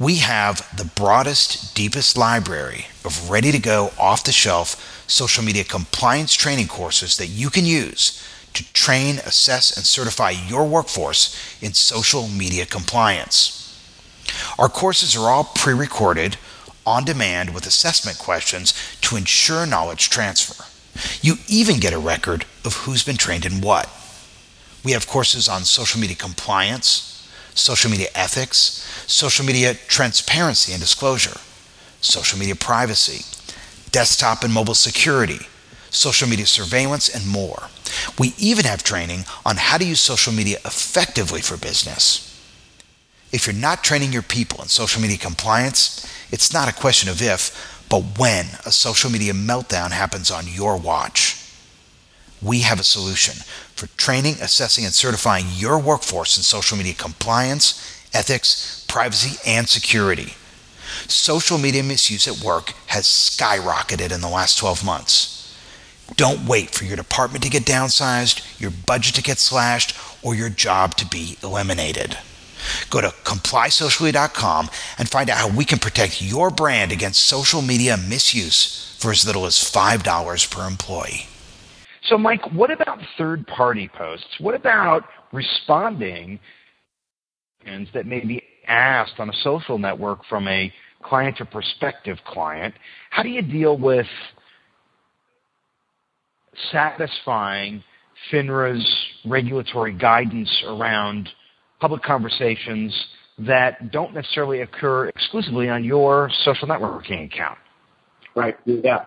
We have the broadest, deepest library of ready to go, off the shelf social media compliance training courses that you can use to train, assess, and certify your workforce in social media compliance. Our courses are all pre recorded on demand with assessment questions to ensure knowledge transfer. You even get a record of who's been trained in what. We have courses on social media compliance, social media ethics, social media transparency and disclosure, social media privacy, desktop and mobile security, social media surveillance, and more. We even have training on how to use social media effectively for business. If you're not training your people in social media compliance, it's not a question of if, but when a social media meltdown happens on your watch. We have a solution for training, assessing, and certifying your workforce in social media compliance, ethics, privacy, and security. Social media misuse at work has skyrocketed in the last 12 months. Don't wait for your department to get downsized, your budget to get slashed, or your job to be eliminated. Go to complysocially.com and find out how we can protect your brand against social media misuse for as little as $5 per employee. So, Mike, what about third party posts? What about responding that may be asked on a social network from a client or prospective client? How do you deal with satisfying FINRA's regulatory guidance around public conversations that don't necessarily occur exclusively on your social networking account. Right. Yeah.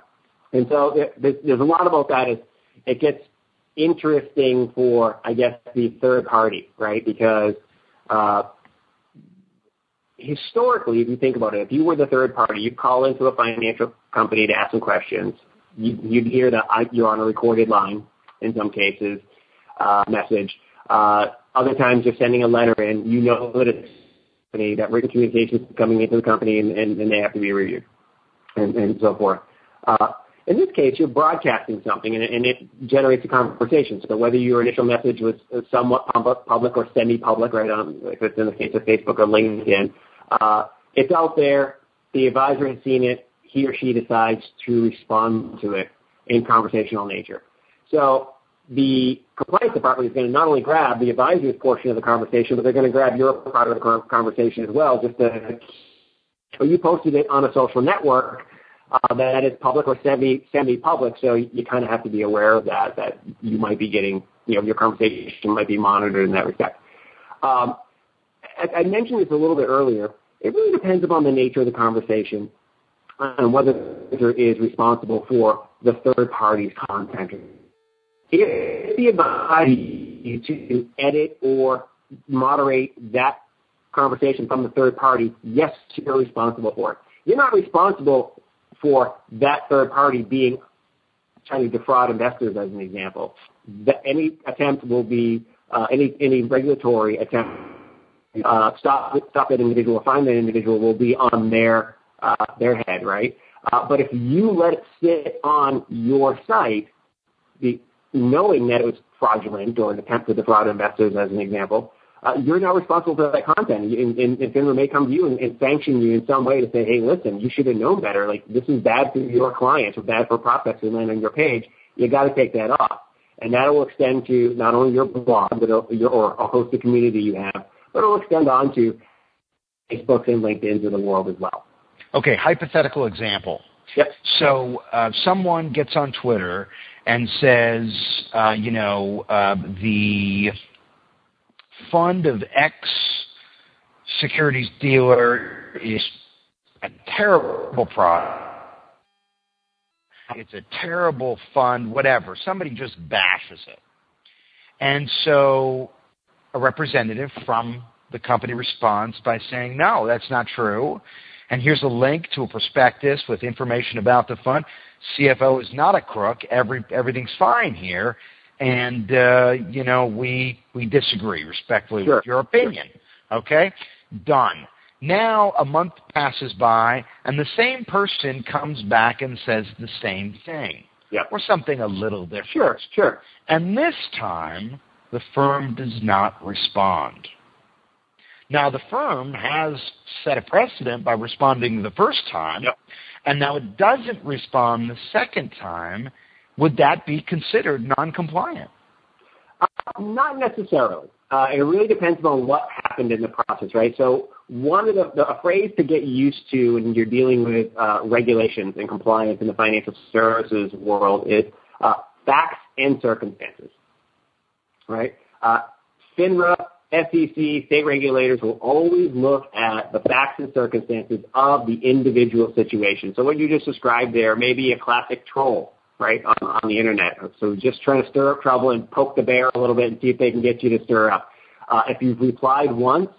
And so there's a lot about that. It gets interesting for, I guess, the third party, right? Because uh, historically, if you think about it, if you were the third party, you'd call into a financial company to ask some questions. You'd, hear that you're on a recorded line in some cases, uh, message. Uh, other times you're sending a letter in, you know that it's company, that written communication is coming into the company and, and, and they have to be reviewed and, and so forth. Uh, in this case, you're broadcasting something and, and it generates a conversation. So whether your initial message was somewhat public or semi-public, right, on, if it's in the case of Facebook or LinkedIn, uh, it's out there. The advisor has seen it. He or she decides to respond to it in conversational nature. So the compliance department is going to not only grab the advisory portion of the conversation, but they're going to grab your part of the conversation as well. Just so you posted it on a social network uh, that is public or semi semi public, so you kind of have to be aware of that. That you might be getting, you know, your conversation might be monitored in that respect. Um, I, I mentioned this a little bit earlier. It really depends upon the nature of the conversation. and whether the is responsible for the third party's content. If the advisor to edit or moderate that conversation from the third party, yes, you're responsible for it. You're not responsible for that third party being trying to defraud investors, as an example. The, any attempt will be uh, any any regulatory attempt uh, stop stop that individual, find that individual will be on their uh, their head, right? Uh, but if you let it sit on your site, the, knowing that it was fraudulent or an attempt to defraud investors, as an example, uh, you're now responsible for that content. And, and, and FINRA may come to you and, and sanction you in some way to say, hey, listen, you should have known better. Like this is bad for your clients or bad for prospects who land on your page. You got to take that off. And that will extend to not only your blog, but your, or a host of community you have, but it will extend on to Facebook and LinkedIn to the world as well. Okay, hypothetical example. Yep. So uh, someone gets on Twitter and says, uh, you know, uh, the fund of X securities dealer is a terrible product. It's a terrible fund, whatever. Somebody just bashes it. And so a representative from the company responds by saying, no, that's not true. And here's a link to a prospectus with information about the fund. CFO is not a crook. Every, everything's fine here and uh, you know we we disagree respectfully sure. with your opinion. Okay, done. Now a month passes by, and the same person comes back and says the same thing, yep. or something a little different. Sure, sure. And this time, the firm does not respond. Now the firm has set a precedent by responding the first time, yep. and now it doesn't respond the second time would that be considered non-compliant? Uh, not necessarily. Uh, it really depends on what happened in the process, right? So one of the, the a phrase to get used to when you're dealing with uh, regulations and compliance in the financial services world is uh, facts and circumstances, right? Uh, FINRA, SEC, state regulators will always look at the facts and circumstances of the individual situation. So what you just described there may be a classic troll right, on, on the internet. So just trying to stir up trouble and poke the bear a little bit and see if they can get you to stir up. Uh, if you've replied once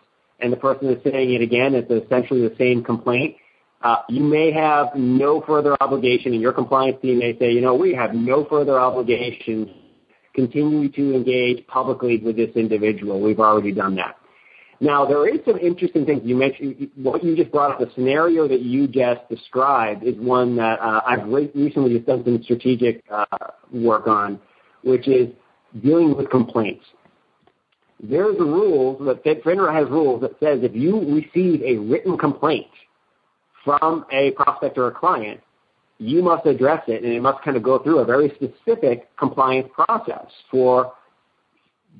and the person is saying it again, it's essentially the same complaint. Uh, you may have no further obligation, and your compliance team may say, you know, we have no further obligation continue to engage publicly with this individual. We've already done that. Now, there is some interesting things. You mentioned what you just brought up. The scenario that you just described is one that uh, I've re- recently just done some strategic uh, work on, which is dealing with complaints. There's rules that FINRA has rules that says if you receive a written complaint from a prospect or a client, you must address it, and it must kind of go through a very specific compliance process for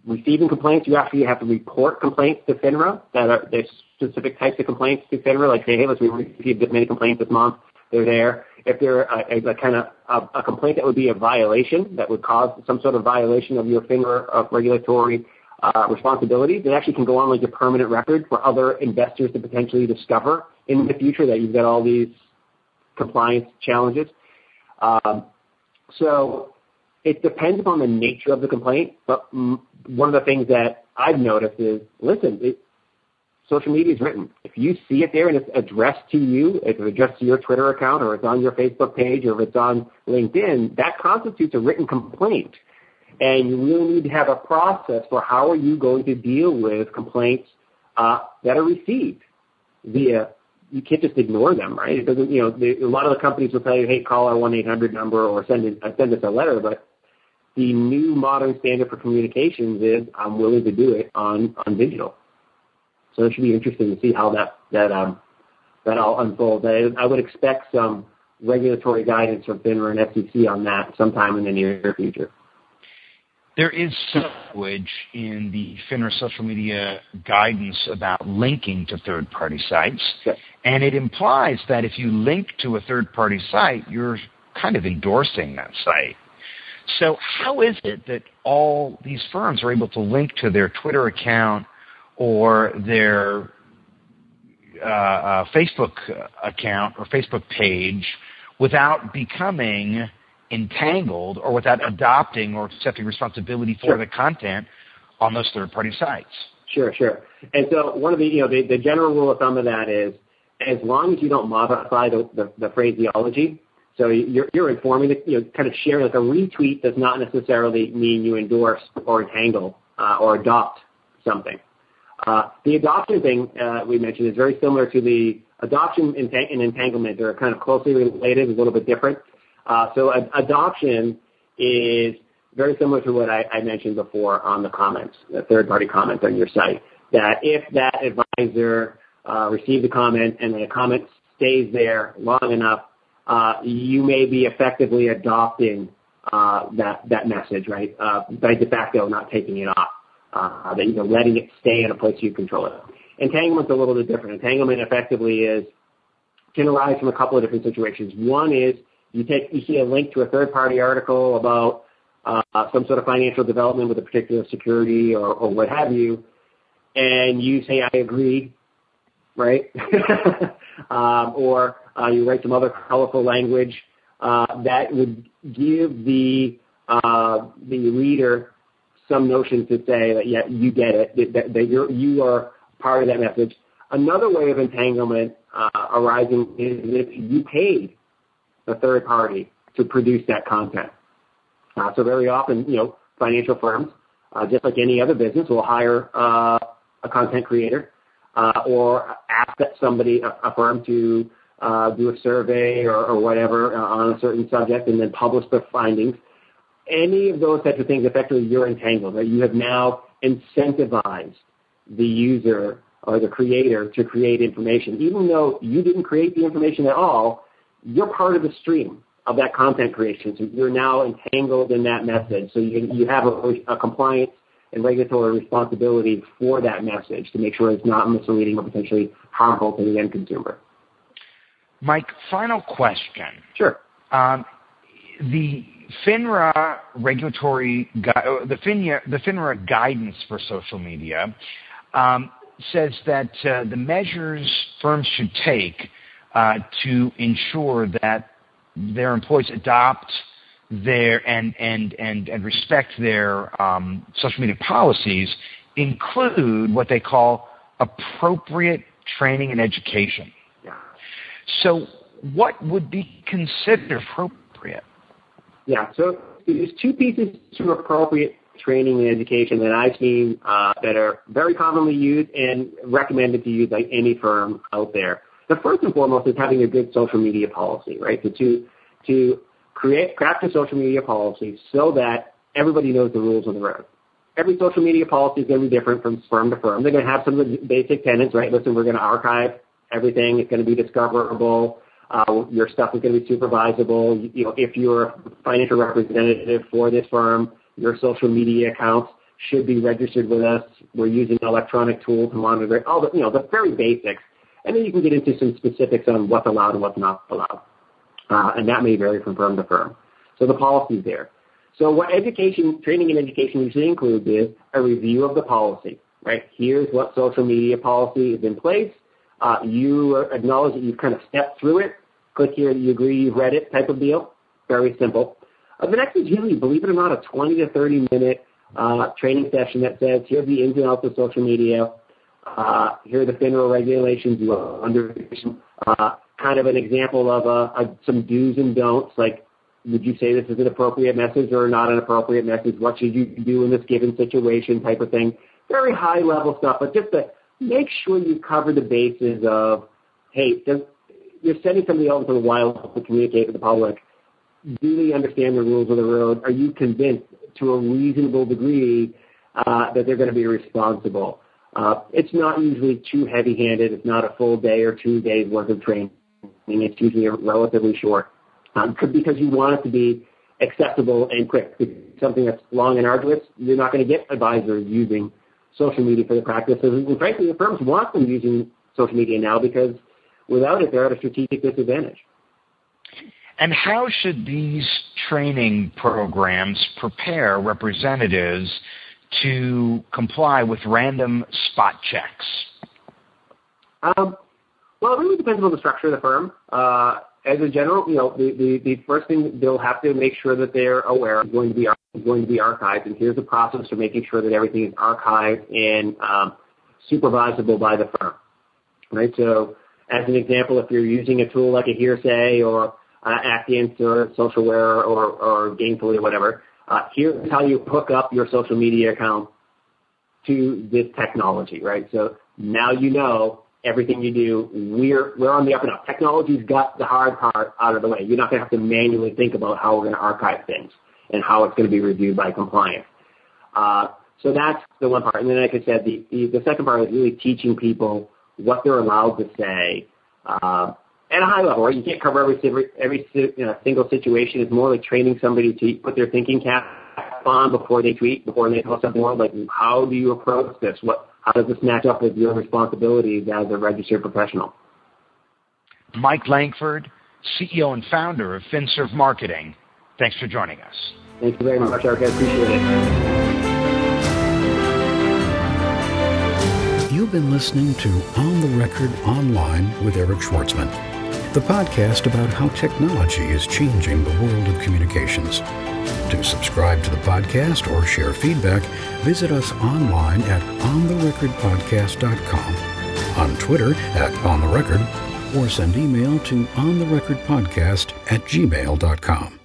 receiving complaints, you actually have to report complaints to FINRA that are there's specific types of complaints to FINRA, like say, hey, listen, we received this many complaints this month. They're there. If they're a, a, a kind of a, a, complaint that would be a violation, that would cause some sort of violation of your FINRA of regulatory uh, responsibilities, it actually can go on like a permanent record for other investors to potentially discover in the future that you've got all these compliance challenges. Um, so it depends upon the nature of the complaint, but one of the things that I've noticed is, listen, social media is written. If you see it there and it's addressed to you, if it's addressed to your Twitter account or it's on your Facebook page or if it's on LinkedIn, that constitutes a written complaint. And you really need to have a process for how are you going to deal with complaints uh, that are received via you can't just ignore them, right? It doesn't, you know, a lot of the companies will tell you, hey, call our 1-800 number or send, it, send us a letter, but the new modern standard for communications is I'm willing to do it on, on digital. So it should be interesting to see how that, that, um, that all unfolds. I, I would expect some regulatory guidance from FINRA and SEC on that sometime in the near future. There is some language in the FINRA social media guidance about linking to third-party sites, yes. and it implies that if you link to a third-party site, you're kind of endorsing that site. So how is it that all these firms are able to link to their Twitter account or their uh, uh, Facebook account or Facebook page without becoming entangled or without adopting or accepting responsibility for sure. the content on those third-party sites. Sure, sure. And so one of the, you know, the, the general rule of thumb of that is as long as you don't modify the, the, the phraseology, so you're, you're informing, the, you know, kind of sharing, like a retweet does not necessarily mean you endorse or entangle uh, or adopt something. Uh, the adoption thing uh, we mentioned is very similar to the adoption and entanglement. They're kind of closely related, a little bit different. Uh, so adoption is very similar to what I, mentioned before on the comments, the third-party comments on your site. That if that advisor uh, received a comment and the comment stays there long enough, uh, you may be effectively adopting that that message, right? By de facto, not taking it off. That you're letting it stay in a place you control it. Entanglement's a little bit different. Entanglement effectively is can arise from a couple of different situations. One is you take you see a link to a third party article about uh, some sort of financial development with a particular security or, or what have you, and you say I agree, right? um, or uh, you write some other colorful language uh, that would give the uh, the reader some notion to say that yeah you get it that, you are part of that message. Another way of entanglement uh, arising is if you paid the third party to produce that content. Uh, so very often, you know, financial firms, uh, just like any other business, will hire uh, a content creator uh, or ask that somebody, a, a firm, to uh, do a survey or, or whatever uh, on a certain subject and then publish the findings. Any of those types of things, effectively, you're entangled. Right? You have now incentivized the user or the creator to create information, even though you didn't create the information at all you're part of the stream of that content creation. So you're now entangled in that message. So you, you have a, a compliance and regulatory responsibility for that message to make sure it's not misleading or potentially harmful to the end consumer. Mike, final question. Sure. Um, the FINRA regulatory, uh, the FINRA, the FINRA guidance for social media um, says that uh, the measures firms should take to ensure that their employees adopt their and and and and respect their um, social media policies include what they call appropriate training and education. Yeah. So, what would be considered appropriate? Yeah. So there's two pieces to appropriate training and education that I've seen uh, that are very commonly used and recommended to use by any firm out there. The first and foremost is having a good social media policy, right? To to create craft a social media policy so that everybody knows the rules on the road. Every social media policy is going to be different from firm to firm. They're going to have some of the basic tenets, right? Listen, we're going to archive everything. It's going to be discoverable. Uh, your stuff is going to be supervisable. You know, if you're a financial representative for this firm, your social media accounts should be registered with us. We're using electronic tool to monitor all the, you know, the very basics then you can get into some specifics on what's allowed and what's not allowed. Uh, and that may vary from firm to firm. So the policy is there. So what education, training and education usually includes is a review of the policy, right? Here's what social media policy is in place. Uh, you acknowledge that you've kind of stepped through it. Click here you agree you've read it type of deal. Very simple. Uh, the next is usually, believe it or not, a 20 to 30 minute uh, training session that says, here's the ins and outs of social media. Uh, here are the FINRA regulations. You under uh, kind of an example of uh, some do's and don'ts, like would you say this is an appropriate message or not an appropriate message? What should you do in this given situation type of thing. Very high level stuff, but just to make sure you cover the bases of, hey, you're sending somebody out into the wild to communicate with the public. Do they understand the rules of the road? Are you convinced to a reasonable degree uh, that they're going to be responsible? Uh, it's not usually too heavy-handed. It's not a full day or two days worth of training. It's usually relatively short um, because you want it to be accessible and quick. something that's long and arduous, you're not going to get advisors using social media for the practices. Frankly, the firms want them using social media now because without it, they're at a strategic disadvantage. And how should these training programs prepare representatives to comply with random spot checks? Um, Well, it really depends on the structure of the firm. Uh, as a general, you know, the, the, the first thing they'll have to make sure that they're aware is going to be going to be archived, and here's the process for making sure that everything is archived and um, supervisable by the firm. Right. So, as an example, if you're using a tool like a Hearsay or uh, Actiance or Socialware or, or Gainfully or whatever, here's how you hook up your social media account to this technology, right? So now you know everything you do, we're, we're on the up and up. Technology's got the hard part out of the way. You're not going to have to manually think about how we're going to archive things and how it's going to be reviewed by compliance. Uh, so that's the one part. And then, like I said, the second part is really teaching people what they're allowed to say uh, at a high level. Right? You can't cover every every you know, single situation. It's more like training somebody to put their thinking cap on before they tweet, before they post something more. Like, how do you approach this? What how does this match up with your responsibilities as a registered professional? Mike Langford, CEO and founder of FinServ Marketing. Thanks for joining us. Thank you very much, Eric. I appreciate it. You've been listening to On the Record Online with Eric Schwartzman, the podcast about how technology is changing the world of communications. To subscribe to the podcast or share feedback, visit us online at ontherecordpodcast.com, on Twitter at ontherecord, or send email to ontherecordpodcast at gmail.com.